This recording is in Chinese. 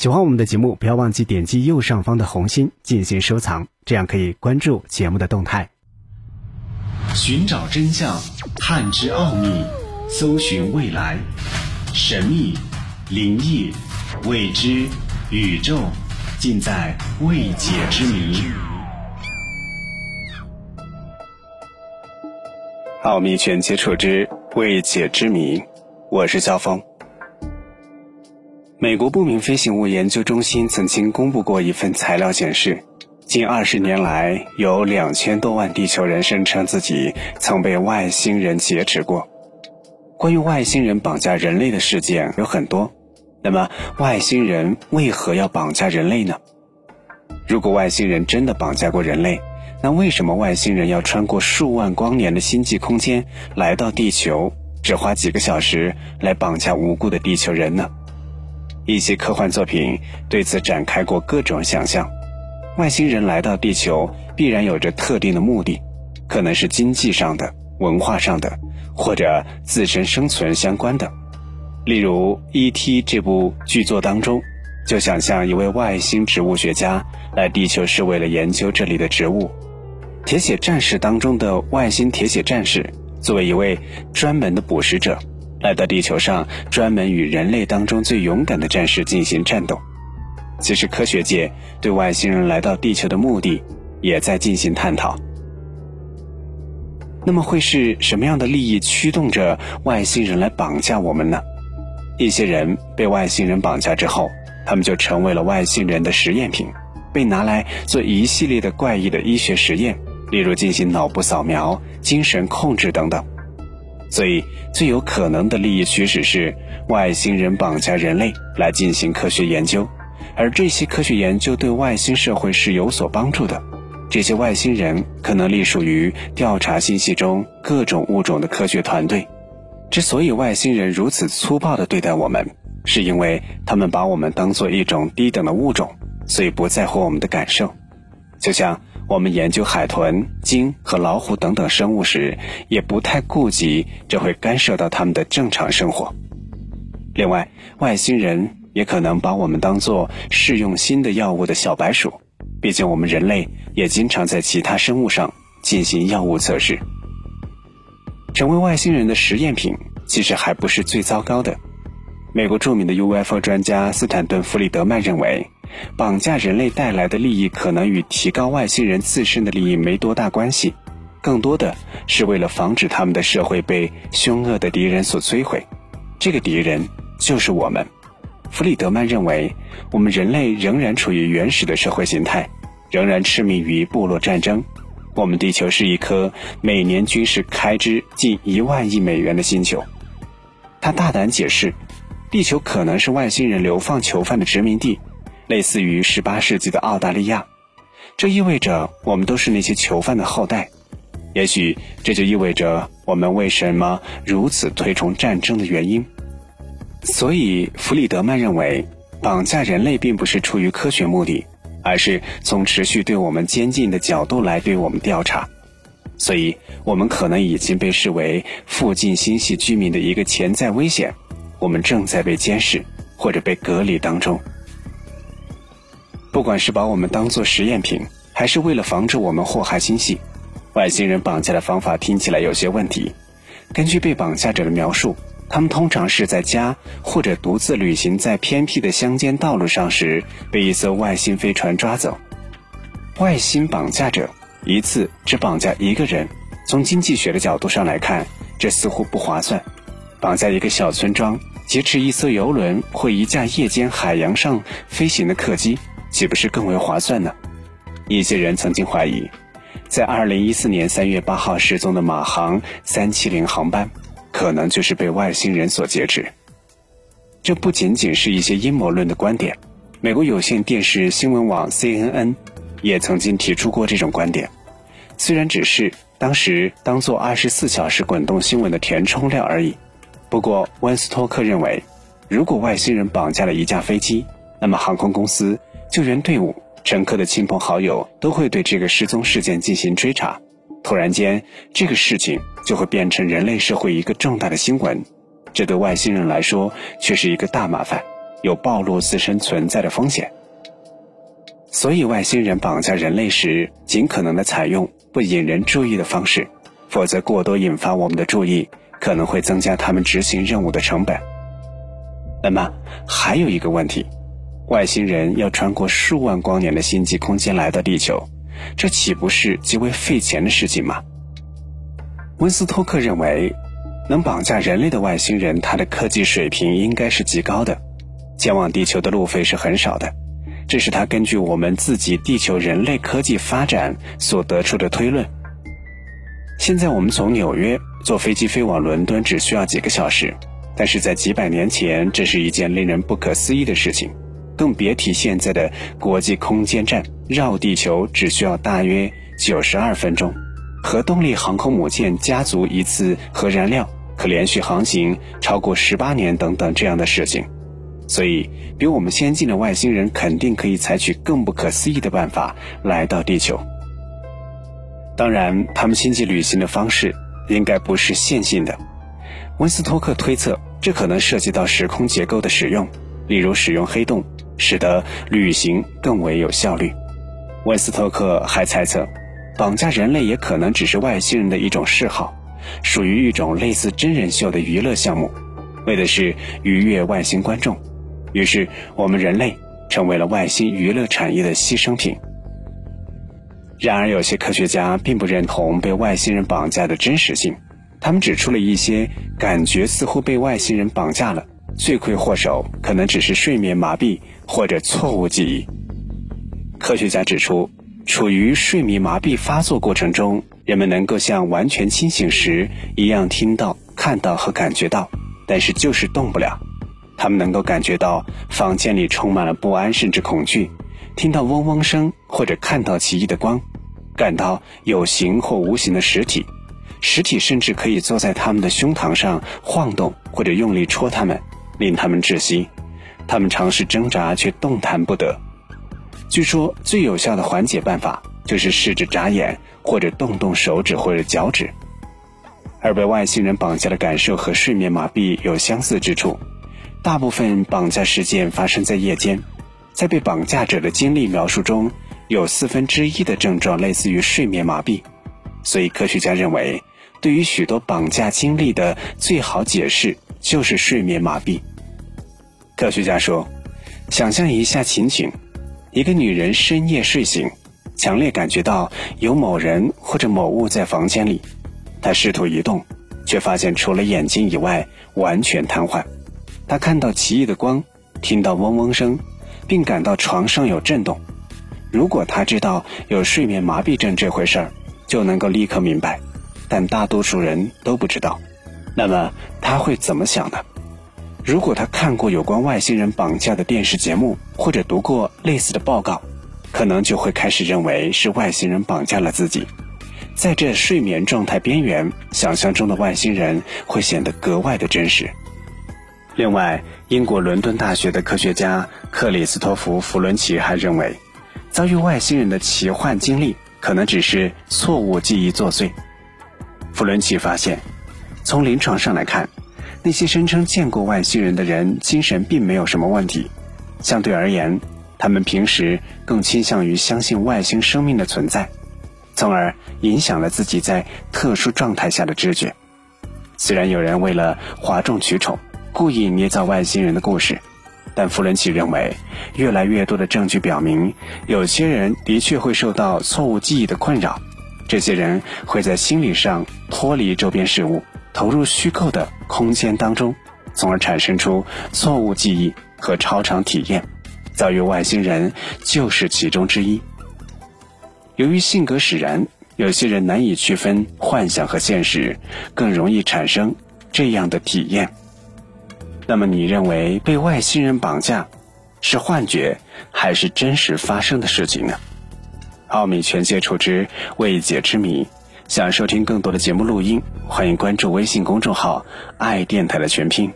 喜欢我们的节目，不要忘记点击右上方的红心进行收藏，这样可以关注节目的动态。寻找真相，探知奥秘，搜寻未来，神秘、灵异、未知、宇宙，尽在未解之谜。奥秘全接触之未解之谜，我是肖峰。美国不明飞行物研究中心曾经公布过一份材料，显示，近二十年来，有两千多万地球人声称自己曾被外星人劫持过。关于外星人绑架人类的事件有很多，那么外星人为何要绑架人类呢？如果外星人真的绑架过人类，那为什么外星人要穿过数万光年的星际空间来到地球，只花几个小时来绑架无辜的地球人呢？一些科幻作品对此展开过各种想象，外星人来到地球必然有着特定的目的，可能是经济上的、文化上的，或者自身生存相关的。例如《E.T.》这部剧作当中，就想象一位外星植物学家来地球是为了研究这里的植物。《铁血战士》当中的外星铁血战士，作为一位专门的捕食者。来到地球上，专门与人类当中最勇敢的战士进行战斗。其实，科学界对外星人来到地球的目的也在进行探讨。那么，会是什么样的利益驱动着外星人来绑架我们呢？一些人被外星人绑架之后，他们就成为了外星人的实验品，被拿来做一系列的怪异的医学实验，例如进行脑部扫描、精神控制等等。所以，最有可能的利益驱使是外星人绑架人类来进行科学研究，而这些科学研究对外星社会是有所帮助的。这些外星人可能隶属于调查星系中各种物种的科学团队。之所以外星人如此粗暴地对待我们，是因为他们把我们当作一种低等的物种，所以不在乎我们的感受。就像。我们研究海豚、鲸和老虎等等生物时，也不太顾及这会干涉到它们的正常生活。另外，外星人也可能把我们当作试用新的药物的小白鼠，毕竟我们人类也经常在其他生物上进行药物测试。成为外星人的实验品，其实还不是最糟糕的。美国著名的 UFO 专家斯坦顿·弗里德曼认为。绑架人类带来的利益，可能与提高外星人自身的利益没多大关系，更多的是为了防止他们的社会被凶恶的敌人所摧毁。这个敌人就是我们。弗里德曼认为，我们人类仍然处于原始的社会形态，仍然痴迷于部落战争。我们地球是一颗每年军事开支近一万亿美元的星球。他大胆解释，地球可能是外星人流放囚犯的殖民地。类似于十八世纪的澳大利亚，这意味着我们都是那些囚犯的后代。也许这就意味着我们为什么如此推崇战争的原因。所以，弗里德曼认为，绑架人类并不是出于科学目的，而是从持续对我们监禁的角度来对我们调查。所以，我们可能已经被视为附近星系居民的一个潜在危险，我们正在被监视或者被隔离当中。不管是把我们当做实验品，还是为了防止我们祸害星系，外星人绑架的方法听起来有些问题。根据被绑架者的描述，他们通常是在家或者独自旅行在偏僻的乡间道路上时，被一艘外星飞船抓走。外星绑架者一次只绑架一个人，从经济学的角度上来看，这似乎不划算。绑架一个小村庄，劫持一艘游轮或一架夜间海洋上飞行的客机。岂不是更为划算呢？一些人曾经怀疑，在二零一四年三月八号失踪的马航三七零航班，可能就是被外星人所劫持。这不仅仅是一些阴谋论的观点，美国有线电视新闻网 CNN 也曾经提出过这种观点，虽然只是当时当做二十四小时滚动新闻的填充料而已。不过温斯托克认为，如果外星人绑架了一架飞机，那么航空公司。救援队伍、乘客的亲朋好友都会对这个失踪事件进行追查。突然间，这个事情就会变成人类社会一个重大的新闻，这对外星人来说却是一个大麻烦。有暴露自身存在的风险。所以，外星人绑架人类时，尽可能的采用不引人注意的方式，否则过多引发我们的注意，可能会增加他们执行任务的成本。那么，还有一个问题，外星人要穿过数万光年的星际空间来到地球，这岂不是极为费钱的事情吗？温斯托克认为，能绑架人类的外星人，他的科技水平应该是极高的，前往地球的路费是很少的。这是他根据我们自己地球人类科技发展所得出的推论。现在我们从纽约坐飞机飞往伦敦只需要几个小时，但是在几百年前，这是一件令人不可思议的事情，更别提现在的国际空间站绕地球只需要大约九十二分钟。核动力航空母舰加足一次核燃料可连续航行超过十八年等等这样的事情。所以，比我们先进的外星人肯定可以采取更不可思议的办法来到地球。当然，他们星际旅行的方式应该不是线性的。温斯托克推测，这可能涉及到时空结构的使用，例如使用黑洞，使得旅行更为有效率。温斯托克还猜测，绑架人类也可能只是外星人的一种嗜好，属于一种类似真人秀的娱乐项目，为的是愉悦外星观众。于是，我们人类成为了外星娱乐产业的牺牲品。然而，有些科学家并不认同被外星人绑架的真实性，他们指出了一些感觉似乎被外星人绑架了，罪魁祸首可能只是睡眠麻痹或者错误记忆。科学家指出，处于睡眠麻痹发作过程中，人们能够像完全清醒时一样听到、看到和感觉到，但是就是动不了。他们能够感觉到房间里充满了不安甚至恐惧，听到嗡嗡声或者看到奇异的光，感到有形或无形的实体，实体甚至可以坐在他们的胸膛上晃动或者用力戳他们，令他们窒息。他们尝试挣扎却动弹不得。据说最有效的缓解办法就是试着眨眼或者动动手指或者脚趾。而被外星人绑架的感受和睡眠麻痹有相似之处。大部分绑架事件发生在夜间，在被绑架者的经历描述中，有四分之一的症状类似于睡眠麻痹，所以科学家认为，对于许多绑架经历的最好解释就是睡眠麻痹。科学家说，想象一下情景：一个女人深夜睡醒，强烈感觉到有某人或者某物在房间里，她试图移动，却发现除了眼睛以外完全瘫痪。他看到奇异的光，听到嗡嗡声，并感到床上有震动。如果他知道有睡眠麻痹症这回事儿，就能够立刻明白。但大多数人都不知道。那么他会怎么想呢？如果他看过有关外星人绑架的电视节目，或者读过类似的报告，可能就会开始认为是外星人绑架了自己。在这睡眠状态边缘，想象中的外星人会显得格外的真实。另外，英国伦敦大学的科学家克里斯托弗·弗伦奇还认为，遭遇外星人的奇幻经历可能只是错误记忆作祟。弗伦奇发现，从临床上来看，那些声称见过外星人的人精神并没有什么问题，相对而言，他们平时更倾向于相信外星生命的存在，从而影响了自己在特殊状态下的知觉。虽然有人为了哗众取宠，故意捏造外星人的故事，但弗伦奇认为，越来越多的证据表明，有些人的确会受到错误记忆的困扰。这些人会在心理上脱离周边事物，投入虚构的空间当中，从而产生出错误记忆和超常体验。遭遇外星人就是其中之一。由于性格使然，有些人难以区分幻想和现实，更容易产生这样的体验。那么你认为被外星人绑架是幻觉还是真实发生的事情呢？奥秘全接触之未解之谜，想收听更多的节目录音，欢迎关注微信公众号“爱电台”的全拼。